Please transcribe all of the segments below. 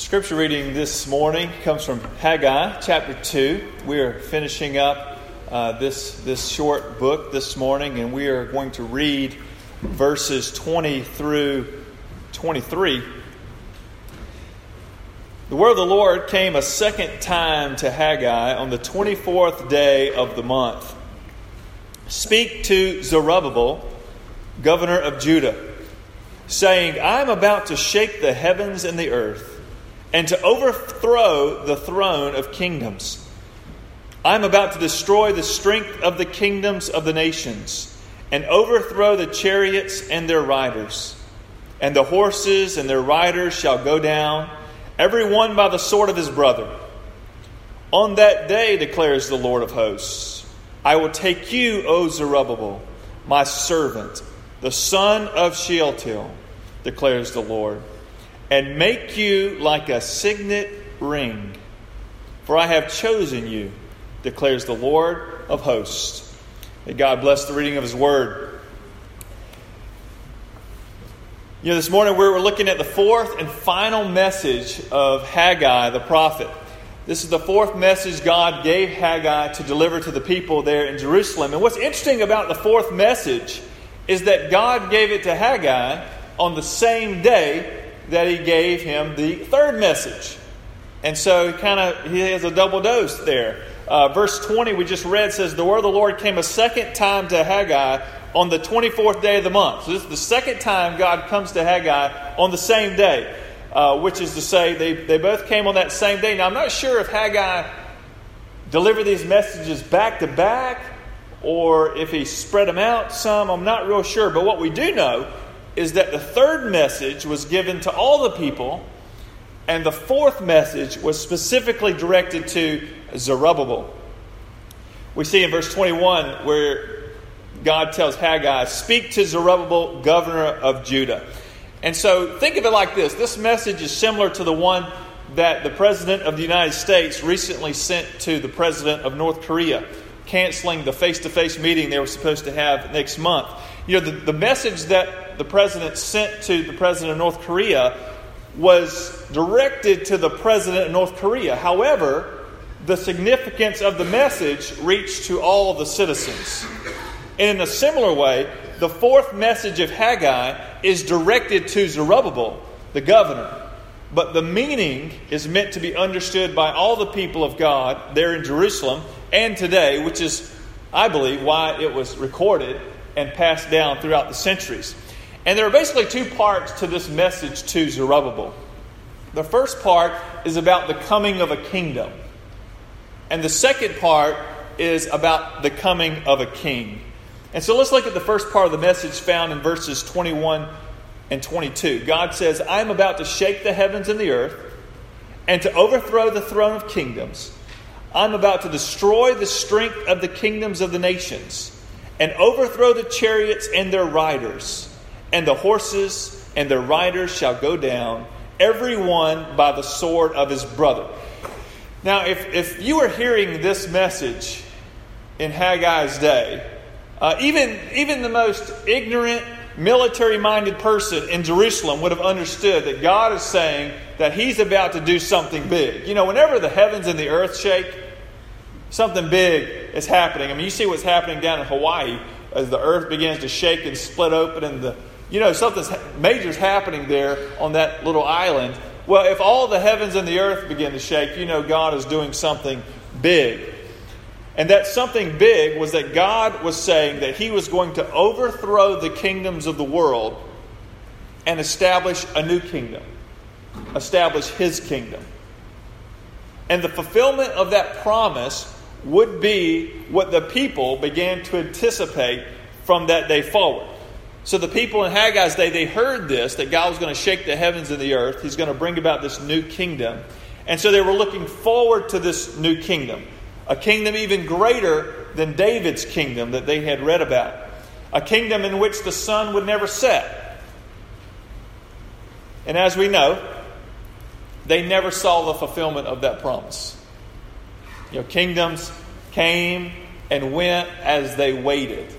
Scripture reading this morning comes from Haggai chapter 2. We are finishing up uh, this, this short book this morning, and we are going to read verses 20 through 23. The word of the Lord came a second time to Haggai on the 24th day of the month. Speak to Zerubbabel, governor of Judah, saying, I am about to shake the heavens and the earth and to overthrow the throne of kingdoms. I am about to destroy the strength of the kingdoms of the nations and overthrow the chariots and their riders. And the horses and their riders shall go down, every one by the sword of his brother. On that day, declares the Lord of hosts, I will take you, O Zerubbabel, my servant, the son of Shealtiel, declares the Lord and make you like a signet ring. For I have chosen you, declares the Lord of hosts. May God bless the reading of His word. You know, this morning we were looking at the fourth and final message of Haggai the prophet. This is the fourth message God gave Haggai to deliver to the people there in Jerusalem. And what's interesting about the fourth message is that God gave it to Haggai on the same day that he gave him the third message. And so kind of he has a double dose there. Uh, verse 20 we just read says, The word of the Lord came a second time to Haggai on the 24th day of the month. So this is the second time God comes to Haggai on the same day, uh, which is to say they, they both came on that same day. Now I'm not sure if Haggai delivered these messages back to back or if he spread them out some. I'm not real sure. But what we do know is that the third message was given to all the people, and the fourth message was specifically directed to Zerubbabel. We see in verse 21 where God tells Haggai, Speak to Zerubbabel, governor of Judah. And so think of it like this this message is similar to the one that the President of the United States recently sent to the President of North Korea, canceling the face to face meeting they were supposed to have next month. You know, the, the message that the president sent to the president of North Korea was directed to the president of North Korea. However, the significance of the message reached to all the citizens. And in a similar way, the fourth message of Haggai is directed to Zerubbabel, the governor. But the meaning is meant to be understood by all the people of God there in Jerusalem and today, which is, I believe, why it was recorded and passed down throughout the centuries. And there are basically two parts to this message to Zerubbabel. The first part is about the coming of a kingdom, and the second part is about the coming of a king. And so let's look at the first part of the message found in verses 21 and 22. God says, I am about to shake the heavens and the earth and to overthrow the throne of kingdoms. I'm about to destroy the strength of the kingdoms of the nations and overthrow the chariots and their riders and the horses and their riders shall go down, every one by the sword of his brother. Now, if, if you were hearing this message in Haggai's day, uh, even, even the most ignorant, military minded person in Jerusalem would have understood that God is saying that He's about to do something big. You know, whenever the heavens and the earth shake, something big is happening. I mean, you see what's happening down in Hawaii as the earth begins to shake and split open and the you know, something major is happening there on that little island. Well, if all the heavens and the earth begin to shake, you know God is doing something big. And that something big was that God was saying that He was going to overthrow the kingdoms of the world and establish a new kingdom, establish His kingdom. And the fulfillment of that promise would be what the people began to anticipate from that day forward. So the people in Haggai's day, they heard this, that God was going to shake the heavens and the earth. He's going to bring about this new kingdom. And so they were looking forward to this new kingdom, a kingdom even greater than David's kingdom that they had read about, a kingdom in which the sun would never set. And as we know, they never saw the fulfillment of that promise. You know, kingdoms came and went as they waited.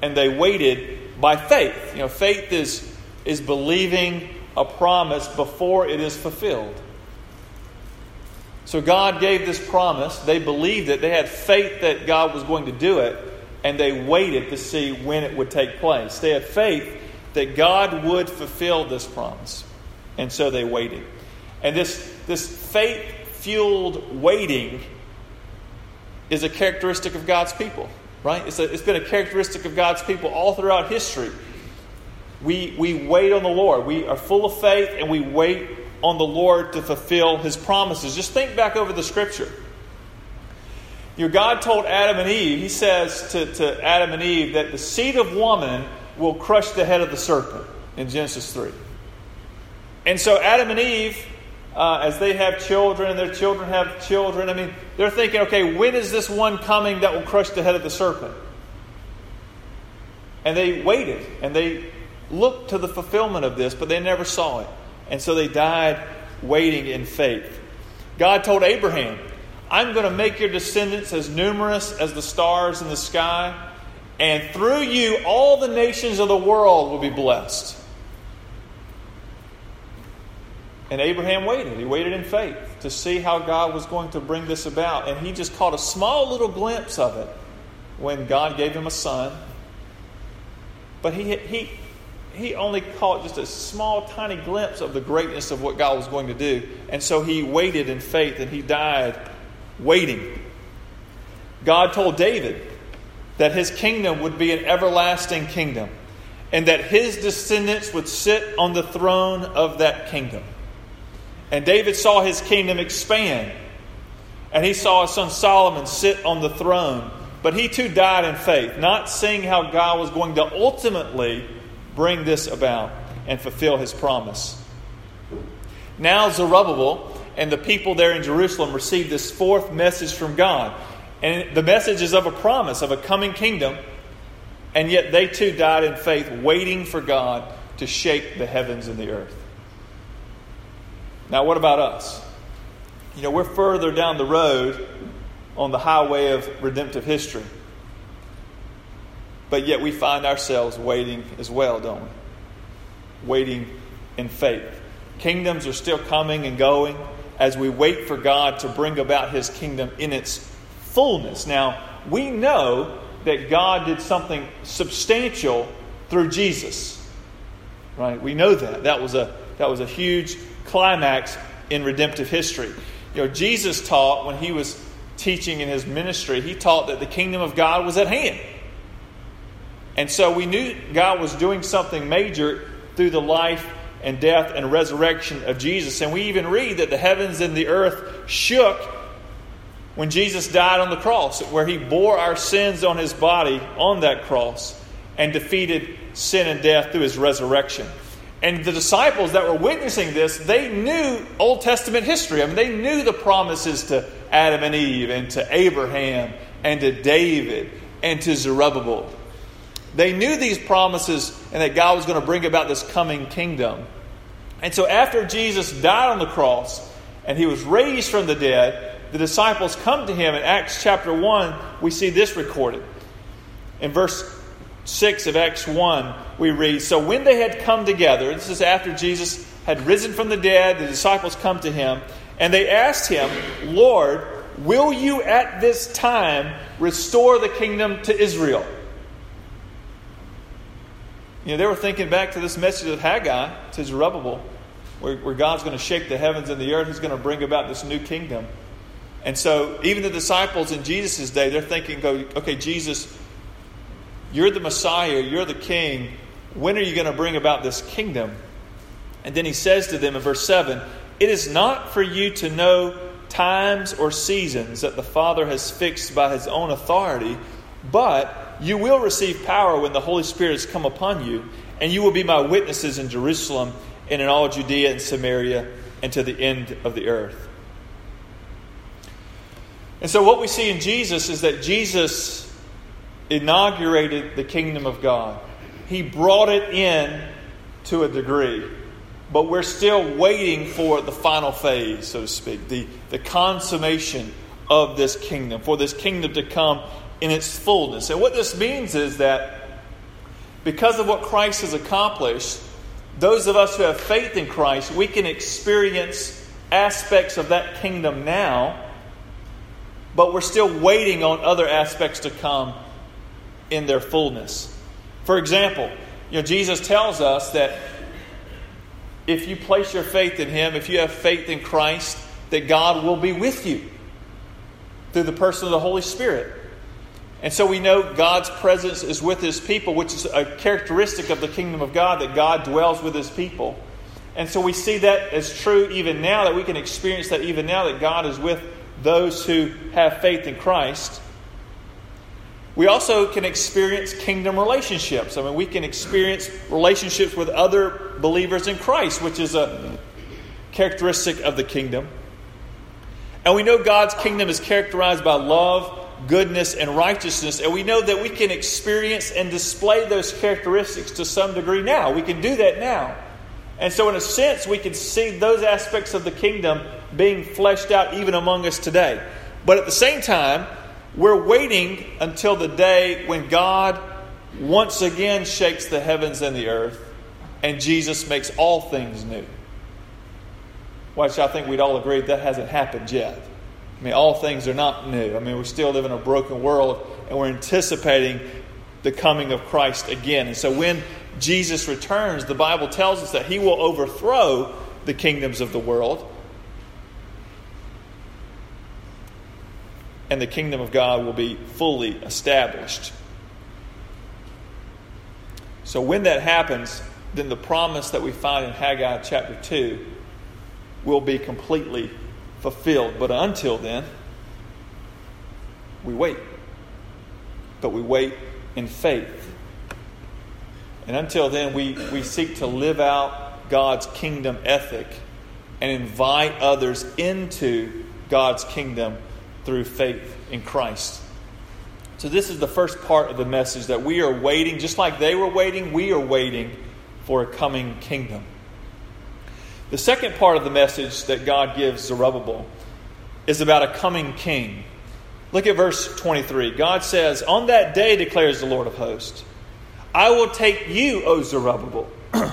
And they waited by faith. You know, faith is, is believing a promise before it is fulfilled. So God gave this promise. They believed it. They had faith that God was going to do it, and they waited to see when it would take place. They had faith that God would fulfill this promise, and so they waited. And this, this faith fueled waiting is a characteristic of God's people, right? It's, a, it's been a characteristic of God's people all throughout history. We, we wait on the Lord. We are full of faith and we wait on the Lord to fulfill his promises. Just think back over the scripture. Your God told Adam and Eve, he says to, to Adam and Eve that the seed of woman will crush the head of the serpent in Genesis 3. And so Adam and Eve, uh, as they have children and their children have children, I mean, they're thinking, okay, when is this one coming that will crush the head of the serpent? And they waited and they looked to the fulfillment of this, but they never saw it. And so they died waiting in faith. God told Abraham, I'm going to make your descendants as numerous as the stars in the sky, and through you all the nations of the world will be blessed. And Abraham waited. He waited in faith to see how God was going to bring this about. And he just caught a small little glimpse of it when God gave him a son. But he, he, he only caught just a small, tiny glimpse of the greatness of what God was going to do. And so he waited in faith and he died waiting. God told David that his kingdom would be an everlasting kingdom and that his descendants would sit on the throne of that kingdom. And David saw his kingdom expand, and he saw his son Solomon sit on the throne. But he too died in faith, not seeing how God was going to ultimately bring this about and fulfill his promise. Now, Zerubbabel and the people there in Jerusalem received this fourth message from God. And the message is of a promise of a coming kingdom, and yet they too died in faith, waiting for God to shake the heavens and the earth. Now, what about us? You know, we're further down the road on the highway of redemptive history but yet we find ourselves waiting as well, don't we? Waiting in faith. Kingdoms are still coming and going as we wait for God to bring about his kingdom in its fullness. Now, we know that God did something substantial through Jesus. Right? We know that. That was a that was a huge climax in redemptive history. You know, Jesus taught when he was teaching in his ministry, he taught that the kingdom of God was at hand. And so we knew God was doing something major through the life and death and resurrection of Jesus. And we even read that the heavens and the earth shook when Jesus died on the cross, where he bore our sins on his body on that cross and defeated sin and death through his resurrection. And the disciples that were witnessing this, they knew Old Testament history. I mean, they knew the promises to Adam and Eve and to Abraham and to David and to Zerubbabel. They knew these promises and that God was going to bring about this coming kingdom. And so after Jesus died on the cross and he was raised from the dead, the disciples come to him in Acts chapter 1. We see this recorded. In verse 6 of Acts 1, we read So when they had come together, this is after Jesus had risen from the dead, the disciples come to him, and they asked him, Lord, will you at this time restore the kingdom to Israel? You know, they were thinking back to this message of Haggai to Zerubbabel, where, where God's going to shake the heavens and the earth. He's going to bring about this new kingdom. And so, even the disciples in Jesus' day, they're thinking, "Go, okay, Jesus, you're the Messiah, you're the King. When are you going to bring about this kingdom?" And then he says to them in verse 7 It is not for you to know times or seasons that the Father has fixed by his own authority, but you will receive power when the Holy Spirit has come upon you, and you will be my witnesses in Jerusalem and in all Judea and Samaria and to the end of the earth. And so, what we see in Jesus is that Jesus inaugurated the kingdom of God. He brought it in to a degree, but we're still waiting for the final phase, so to speak, the, the consummation of this kingdom, for this kingdom to come in its fullness. And what this means is that because of what Christ has accomplished, those of us who have faith in Christ, we can experience aspects of that kingdom now, but we're still waiting on other aspects to come in their fullness. For example, you know, Jesus tells us that if you place your faith in Him, if you have faith in Christ, that God will be with you through the person of the Holy Spirit. And so we know God's presence is with His people, which is a characteristic of the kingdom of God, that God dwells with His people. And so we see that as true even now, that we can experience that even now, that God is with those who have faith in Christ. We also can experience kingdom relationships. I mean, we can experience relationships with other believers in Christ, which is a characteristic of the kingdom. And we know God's kingdom is characterized by love, goodness, and righteousness. And we know that we can experience and display those characteristics to some degree now. We can do that now. And so, in a sense, we can see those aspects of the kingdom being fleshed out even among us today. But at the same time, we're waiting until the day when God once again shakes the heavens and the earth and Jesus makes all things new. Which I think we'd all agree that hasn't happened yet. I mean, all things are not new. I mean, we still live in a broken world and we're anticipating the coming of Christ again. And so when Jesus returns, the Bible tells us that he will overthrow the kingdoms of the world. And the kingdom of God will be fully established. So, when that happens, then the promise that we find in Haggai chapter 2 will be completely fulfilled. But until then, we wait. But we wait in faith. And until then, we, we seek to live out God's kingdom ethic and invite others into God's kingdom through faith in Christ. So, this is the first part of the message that we are waiting, just like they were waiting, we are waiting for a coming kingdom. The second part of the message that God gives Zerubbabel is about a coming king. Look at verse 23. God says, On that day, declares the Lord of hosts, I will take you, O Zerubbabel,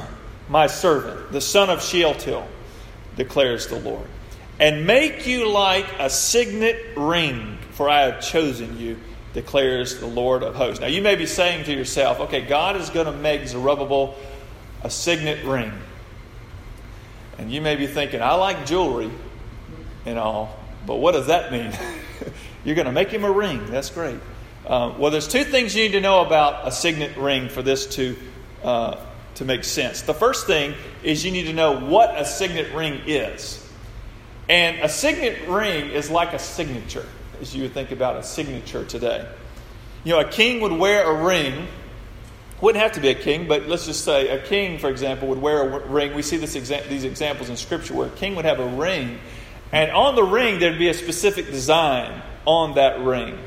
my servant, the son of Shealtiel, declares the Lord, and make you like a signet ring, for I have chosen you, declares the Lord of hosts. Now you may be saying to yourself, okay, God is going to make Zerubbabel a signet ring. And you may be thinking, I like jewelry and all, but what does that mean? You're going to make him a ring. That's great. Uh, well, there's two things you need to know about a signet ring for this to, uh, to make sense. The first thing is you need to know what a signet ring is. And a signet ring is like a signature, as you would think about a signature today. You know, a king would wear a ring. Wouldn't have to be a king, but let's just say a king, for example, would wear a ring. We see this exa- these examples in Scripture where a king would have a ring, and on the ring there'd be a specific design on that ring.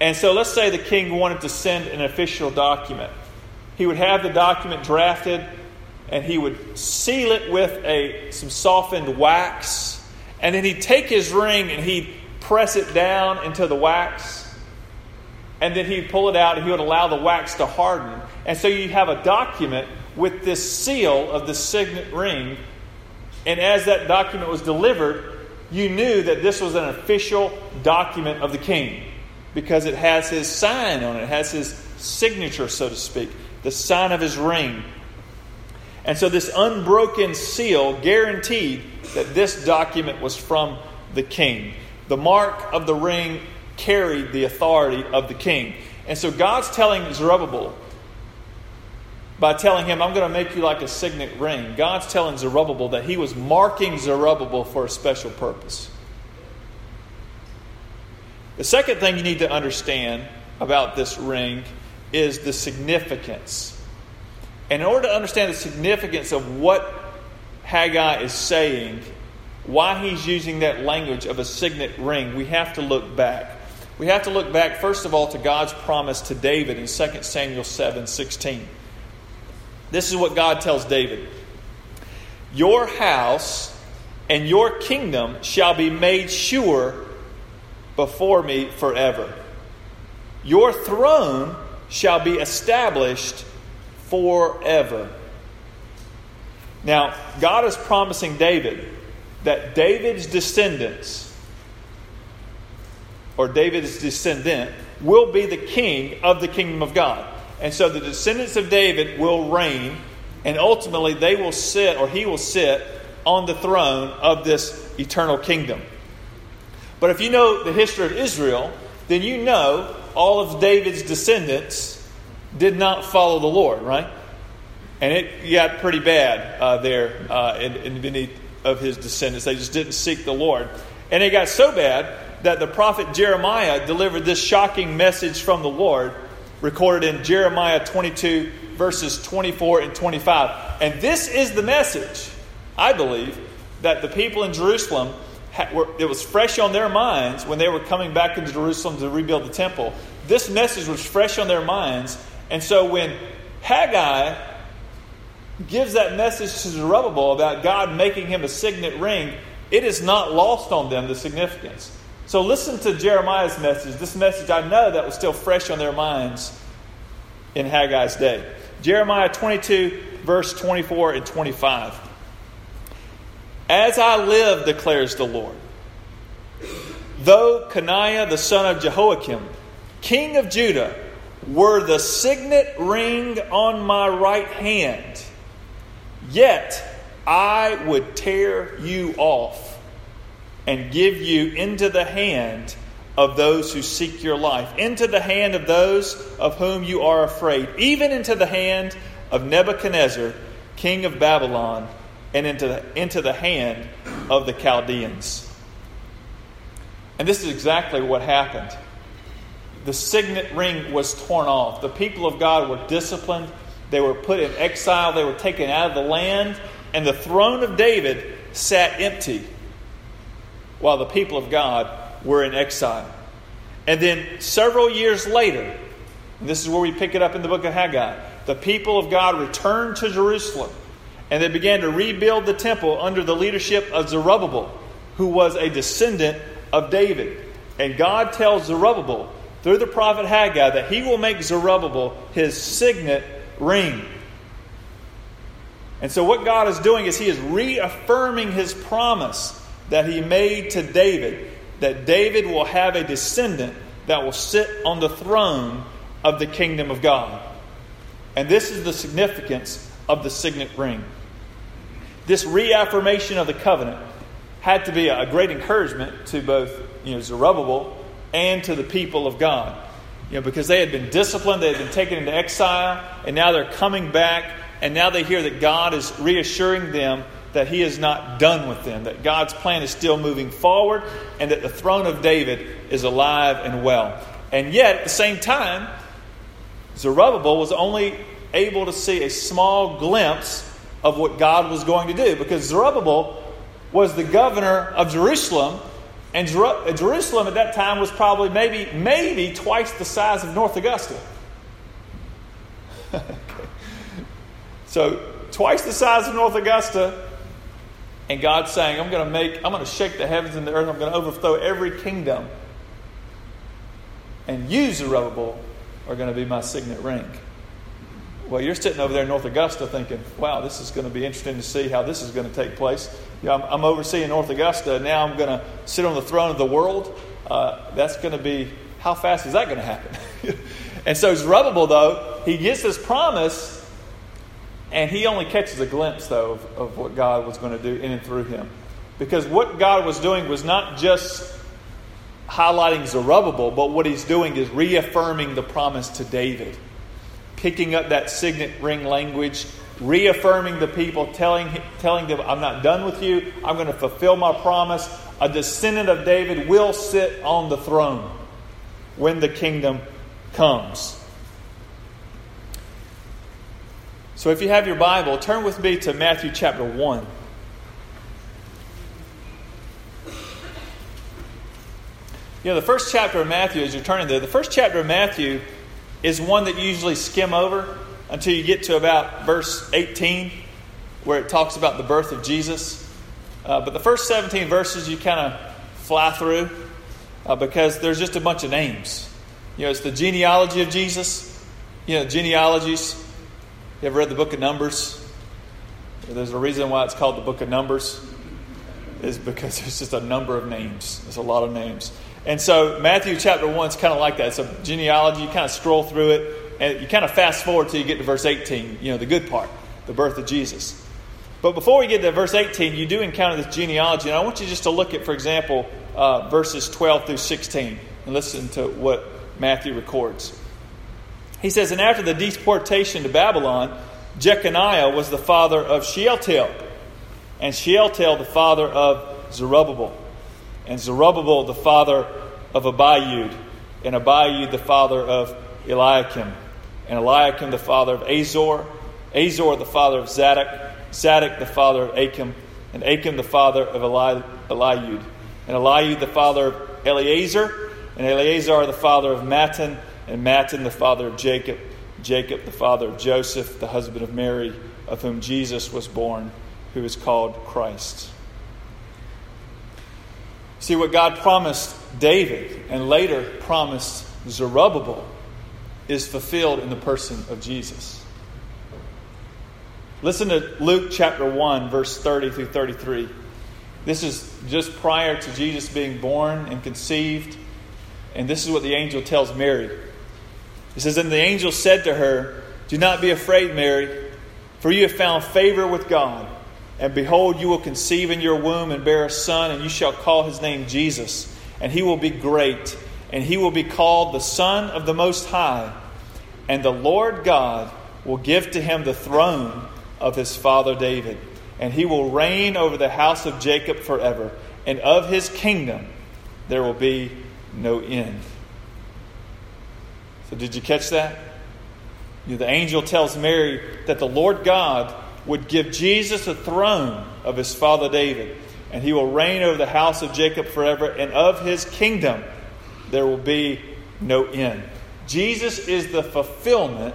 And so let's say the king wanted to send an official document. He would have the document drafted and he would seal it with a, some softened wax. And then he'd take his ring and he'd press it down into the wax. And then he'd pull it out and he would allow the wax to harden. And so you have a document with this seal of the signet ring. And as that document was delivered, you knew that this was an official document of the king because it has his sign on it, it has his signature, so to speak, the sign of his ring. And so this unbroken seal guaranteed that this document was from the king. The mark of the ring carried the authority of the king. And so God's telling Zerubbabel, by telling him, I'm going to make you like a signet ring, God's telling Zerubbabel that he was marking Zerubbabel for a special purpose. The second thing you need to understand about this ring is the significance. And in order to understand the significance of what Haggai is saying, why he's using that language of a signet ring, we have to look back. We have to look back, first of all, to God's promise to David in 2 Samuel 7 16. This is what God tells David Your house and your kingdom shall be made sure before me forever. Your throne shall be established forever. Now, God is promising David that David's descendants, or David's descendant, will be the king of the kingdom of God. And so the descendants of David will reign, and ultimately they will sit, or he will sit, on the throne of this eternal kingdom. But if you know the history of Israel, then you know all of David's descendants did not follow the Lord, right? And it got pretty bad uh, there uh, in, in many of his descendants. They just didn't seek the Lord. And it got so bad that the prophet Jeremiah delivered this shocking message from the Lord, recorded in Jeremiah 22, verses 24 and 25. And this is the message, I believe, that the people in Jerusalem, it was fresh on their minds when they were coming back into Jerusalem to rebuild the temple. This message was fresh on their minds. And so when Haggai gives that message to Zerubbabel about God making him a signet ring, it is not lost on them the significance. So listen to Jeremiah's message. This message I know that was still fresh on their minds in Haggai's day. Jeremiah 22, verse 24 and 25. As I live, declares the Lord, though Coniah the son of Jehoiakim, king of Judah, were the signet ring on my right hand, yet I would tear you off and give you into the hand of those who seek your life, into the hand of those of whom you are afraid, even into the hand of Nebuchadnezzar, king of Babylon, and into the, into the hand of the Chaldeans. And this is exactly what happened. The signet ring was torn off. The people of God were disciplined. They were put in exile. They were taken out of the land. And the throne of David sat empty while the people of God were in exile. And then several years later, this is where we pick it up in the book of Haggai, the people of God returned to Jerusalem and they began to rebuild the temple under the leadership of Zerubbabel, who was a descendant of David. And God tells Zerubbabel through the prophet Haggai that he will make Zerubbabel his signet ring. And so, what God is doing is he is reaffirming his promise that he made to David that David will have a descendant that will sit on the throne of the kingdom of God. And this is the significance of the signet ring. This reaffirmation of the covenant had to be a great encouragement to both you know, Zerubbabel and to the people of God. You know, because they had been disciplined, they had been taken into exile, and now they're coming back, and now they hear that God is reassuring them that he is not done with them, that God's plan is still moving forward, and that the throne of David is alive and well. And yet, at the same time, Zerubbabel was only able to see a small glimpse of what God was going to do because Zerubbabel was the governor of Jerusalem, and Jerusalem at that time was probably maybe maybe twice the size of North Augusta. okay. So twice the size of North Augusta, and God's saying, I'm going to make, I'm going to shake the heavens and the earth, I'm going to overthrow every kingdom. And you, Zerubbabel, are going to be my signet ring. Well, you're sitting over there in North Augusta thinking, wow, this is going to be interesting to see how this is going to take place. You know, I'm, I'm, overseeing North Augusta, now I'm going to sit on the throne of the world. Uh, that's going to be, how fast is that going to happen? and so Zerubbabel, though, he gets this promise and he only catches a glimpse, though, of, of what God was going to do in and through him. Because what God was doing was not just highlighting Zerubbabel, but what he's doing is reaffirming the promise to David, picking up that signet ring language, reaffirming the people, telling, telling them, I'm not done with you, I'm going to fulfill my promise. A descendant of David will sit on the throne when the kingdom comes. So if you have your Bible, turn with me to Matthew chapter 1. You know, the first chapter of Matthew, as you're turning there, the first chapter of Matthew is one that you usually skim over until you get to about verse 18, where it talks about the birth of Jesus. Uh, but the first 17 verses you kind of fly through uh, because there's just a bunch of names. You know, it's the genealogy of Jesus, you know, genealogies. You ever read the book of Numbers? There's a reason why it's called the book of Numbers. is because there's just a number of names. There's a lot of names. And so Matthew chapter 1 is kind of like that. It's a genealogy. You kind of scroll through it, and you kind of fast forward till you get to verse 18, you know, the good part, the birth of Jesus. But before we get to verse 18, you do encounter this genealogy. And I want you just to look at, for example, uh, verses 12 through 16 and listen to what Matthew records. He says, And after the deportation to Babylon, Jeconiah was the father of Shealtiel, and Shealtiel the father of Zerubbabel, and Zerubbabel the father of Abiud, and Abiud the father of Eliakim, and Eliakim the father of Azor, Azor the father of Zadok, Zadok the father of Achim, and Achim the father of Eli, Eliud, and Eliud the father of Eleazar, and Eleazar the father of Matthan, and Matthan the father of Jacob, Jacob the father of Joseph, the husband of Mary, of whom Jesus was born, who is called Christ. See what God promised David and later promised Zerubbabel is fulfilled in the person of Jesus. Listen to Luke chapter 1, verse 30 through 33. This is just prior to Jesus being born and conceived. And this is what the angel tells Mary. He says, And the angel said to her, Do not be afraid, Mary, for you have found favor with God. And behold, you will conceive in your womb and bear a son, and you shall call his name Jesus. And he will be great, and he will be called the Son of the Most High. And the Lord God will give to him the throne of his father David. And he will reign over the house of Jacob forever, and of his kingdom there will be no end. So, did you catch that? The angel tells Mary that the Lord God would give Jesus a throne of his father David, and he will reign over the house of Jacob forever, and of his kingdom there will be no end. Jesus is the fulfillment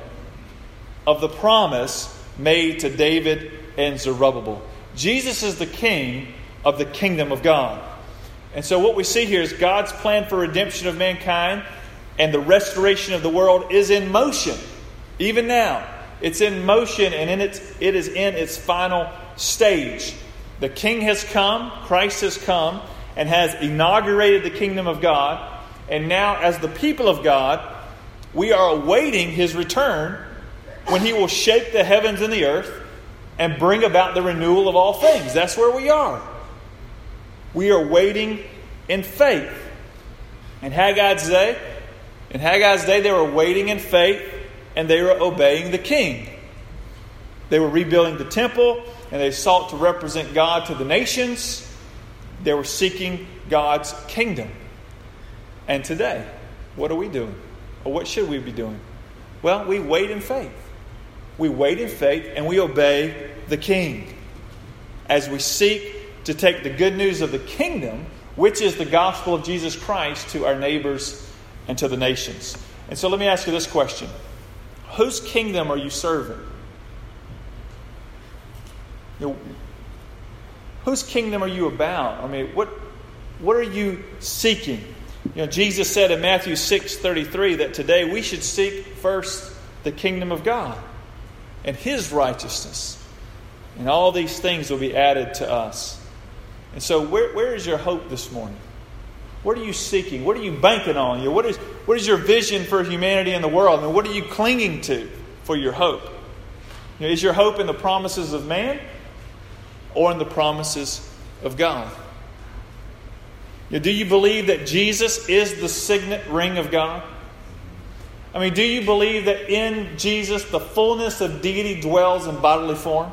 of the promise made to David and Zerubbabel. Jesus is the king of the kingdom of God. And so, what we see here is God's plan for redemption of mankind and the restoration of the world is in motion, even now. It's in motion and in its, it is in its final stage. The King has come, Christ has come, and has inaugurated the kingdom of God. And now, as the people of God, we are awaiting his return when he will shake the heavens and the earth and bring about the renewal of all things. That's where we are. We are waiting in faith. In Haggai's day, in Haggai's day, they were waiting in faith and they were obeying the king. They were rebuilding the temple and they sought to represent God to the nations. They were seeking God's kingdom. And today, what are we doing? Or what should we be doing? Well, we wait in faith. We wait in faith and we obey the king as we seek to take the good news of the kingdom, which is the gospel of Jesus Christ, to our neighbors and to the nations. And so let me ask you this question Whose kingdom are you serving? You know, whose kingdom are you about? I mean, what, what are you seeking? You know, Jesus said in Matthew 6 33 that today we should seek first the kingdom of God and his righteousness. And all these things will be added to us. And so, where, where is your hope this morning? What are you seeking? What are you banking on? What is, what is your vision for humanity and the world? And what are you clinging to for your hope? You know, is your hope in the promises of man or in the promises of God? You know, do you believe that Jesus is the signet ring of God? I mean, do you believe that in Jesus the fullness of deity dwells in bodily form?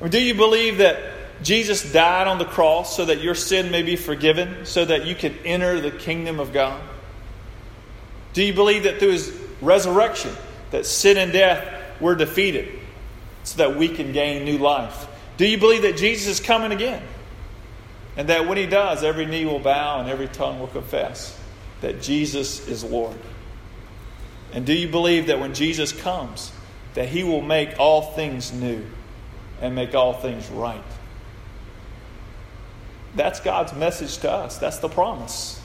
Or do you believe that Jesus died on the cross so that your sin may be forgiven, so that you can enter the kingdom of God? Do you believe that through his resurrection that sin and death were defeated so that we can gain new life? Do you believe that Jesus is coming again? And that when he does, every knee will bow and every tongue will confess that Jesus is Lord? And do you believe that when Jesus comes, that he will make all things new and make all things right? That's God's message to us. That's the promise.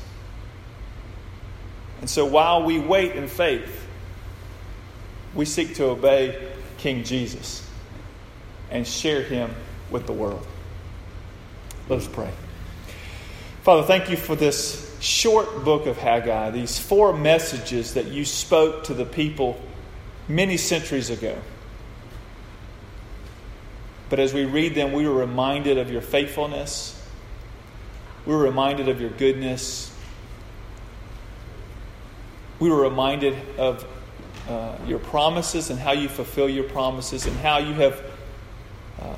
And so while we wait in faith, we seek to obey King Jesus and share him with the world. Let us pray. Father, thank you for this short book of Haggai, these four messages that you spoke to the people many centuries ago. But as we read them, we were reminded of your faithfulness. We were reminded of your goodness. We were reminded of uh, your promises and how you fulfill your promises and how you have uh,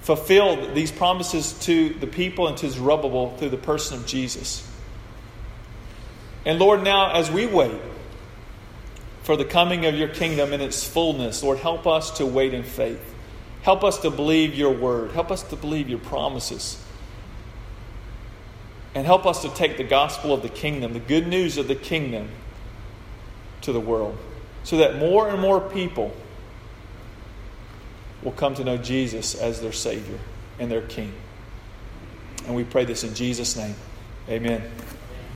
fulfilled these promises to the people and to Zerubbabel through the person of Jesus. And Lord, now as we wait for the coming of your kingdom in its fullness, Lord, help us to wait in faith. Help us to believe your word. Help us to believe your promises. And help us to take the gospel of the kingdom, the good news of the kingdom, to the world so that more and more people will come to know Jesus as their Savior and their King. And we pray this in Jesus' name. Amen.